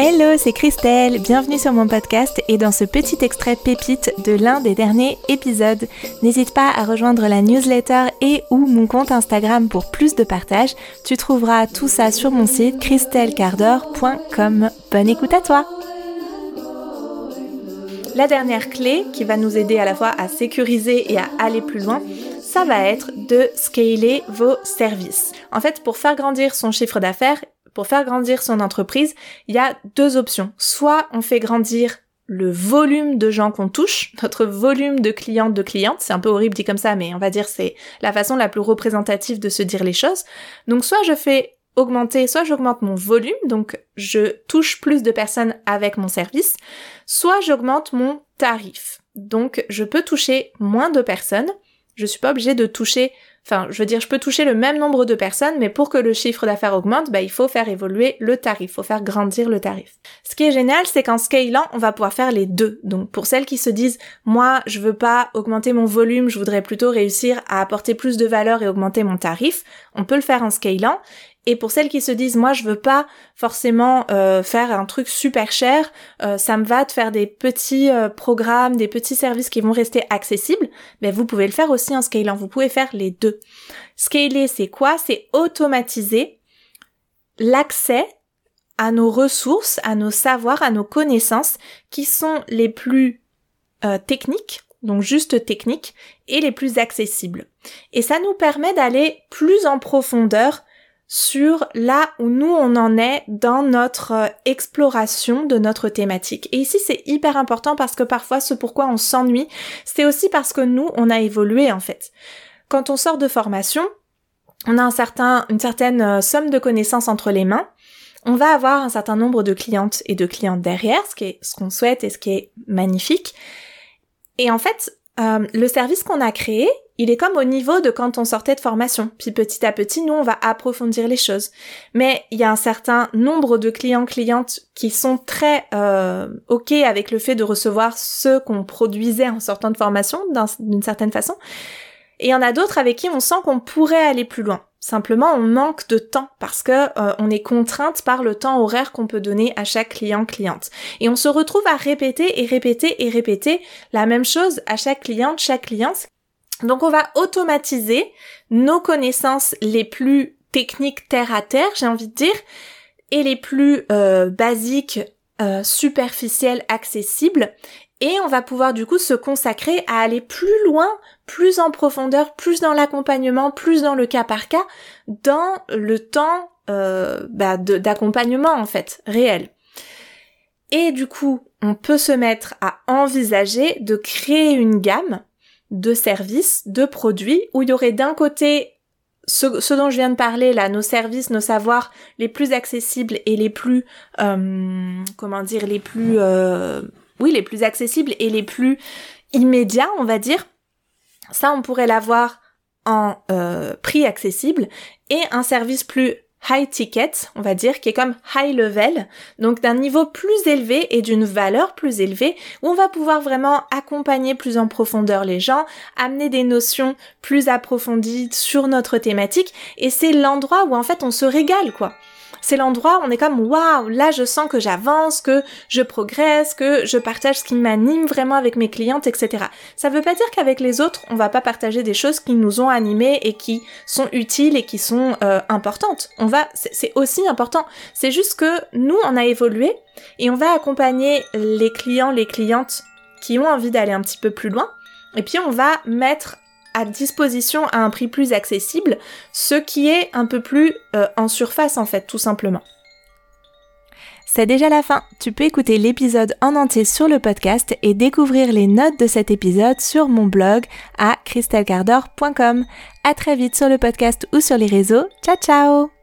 Hello, c'est Christelle, bienvenue sur mon podcast et dans ce petit extrait pépite de l'un des derniers épisodes. N'hésite pas à rejoindre la newsletter et ou mon compte Instagram pour plus de partage. Tu trouveras tout ça sur mon site christellecardor.com. Bonne écoute à toi La dernière clé qui va nous aider à la fois à sécuriser et à aller plus loin, ça va être de scaler vos services. En fait, pour faire grandir son chiffre d'affaires, pour faire grandir son entreprise, il y a deux options. Soit on fait grandir le volume de gens qu'on touche, notre volume de clientes de clientes, c'est un peu horrible dit comme ça, mais on va dire c'est la façon la plus représentative de se dire les choses. Donc soit je fais augmenter, soit j'augmente mon volume, donc je touche plus de personnes avec mon service, soit j'augmente mon tarif. Donc je peux toucher moins de personnes, je suis pas obligée de toucher Enfin, je veux dire, je peux toucher le même nombre de personnes, mais pour que le chiffre d'affaires augmente, bah, il faut faire évoluer le tarif, il faut faire grandir le tarif. Ce qui est génial, c'est qu'en scalant, on va pouvoir faire les deux. Donc, pour celles qui se disent, moi, je veux pas augmenter mon volume, je voudrais plutôt réussir à apporter plus de valeur et augmenter mon tarif, on peut le faire en scalant. Et pour celles qui se disent moi je veux pas forcément euh, faire un truc super cher, euh, ça me va de faire des petits euh, programmes, des petits services qui vont rester accessibles, mais vous pouvez le faire aussi en scalant, vous pouvez faire les deux. Scaler c'est quoi? C'est automatiser l'accès à nos ressources, à nos savoirs, à nos connaissances qui sont les plus techniques, donc juste techniques, et les plus accessibles. Et ça nous permet d'aller plus en profondeur sur là où nous on en est dans notre euh, exploration de notre thématique. Et ici c'est hyper important parce que parfois ce pourquoi on s'ennuie, c'est aussi parce que nous on a évolué en fait. Quand on sort de formation, on a un certain, une certaine euh, somme de connaissances entre les mains. On va avoir un certain nombre de clientes et de clients derrière, ce qui est ce qu'on souhaite et ce qui est magnifique. Et en fait, euh, le service qu'on a créé, il est comme au niveau de quand on sortait de formation. Puis petit à petit, nous, on va approfondir les choses. Mais il y a un certain nombre de clients, clientes qui sont très euh, OK avec le fait de recevoir ce qu'on produisait en sortant de formation, d'une certaine façon. Et il y en a d'autres avec qui on sent qu'on pourrait aller plus loin. Simplement, on manque de temps parce que euh, on est contrainte par le temps horaire qu'on peut donner à chaque client cliente. Et on se retrouve à répéter et répéter et répéter la même chose à chaque cliente, chaque cliente, donc on va automatiser nos connaissances les plus techniques terre à terre, j'ai envie de dire, et les plus euh, basiques, euh, superficielles, accessibles, et on va pouvoir du coup se consacrer à aller plus loin, plus en profondeur, plus dans l'accompagnement, plus dans le cas par cas, dans le temps euh, bah, d'accompagnement en fait, réel. Et du coup, on peut se mettre à envisager de créer une gamme de services, de produits, où il y aurait d'un côté ce, dont je viens de parler là, nos services, nos savoirs les plus accessibles et les plus, euh, comment dire, les plus, euh, oui, les plus accessibles et les plus immédiats, on va dire. Ça, on pourrait l'avoir en euh, prix accessible et un service plus high ticket, on va dire, qui est comme high level, donc d'un niveau plus élevé et d'une valeur plus élevée, où on va pouvoir vraiment accompagner plus en profondeur les gens, amener des notions plus approfondies sur notre thématique, et c'est l'endroit où en fait on se régale, quoi c'est l'endroit où on est comme waouh, là je sens que j'avance, que je progresse, que je partage ce qui m'anime vraiment avec mes clientes, etc. Ça veut pas dire qu'avec les autres, on va pas partager des choses qui nous ont animés et qui sont utiles et qui sont euh, importantes. C'est aussi important. C'est juste que nous, on a évolué et on va accompagner les clients, les clientes qui ont envie d'aller un petit peu plus loin. Et puis on va mettre à disposition à un prix plus accessible, ce qui est un peu plus euh, en surface en fait, tout simplement. C'est déjà la fin. Tu peux écouter l'épisode en entier sur le podcast et découvrir les notes de cet épisode sur mon blog à christelcardor.com. À très vite sur le podcast ou sur les réseaux. Ciao ciao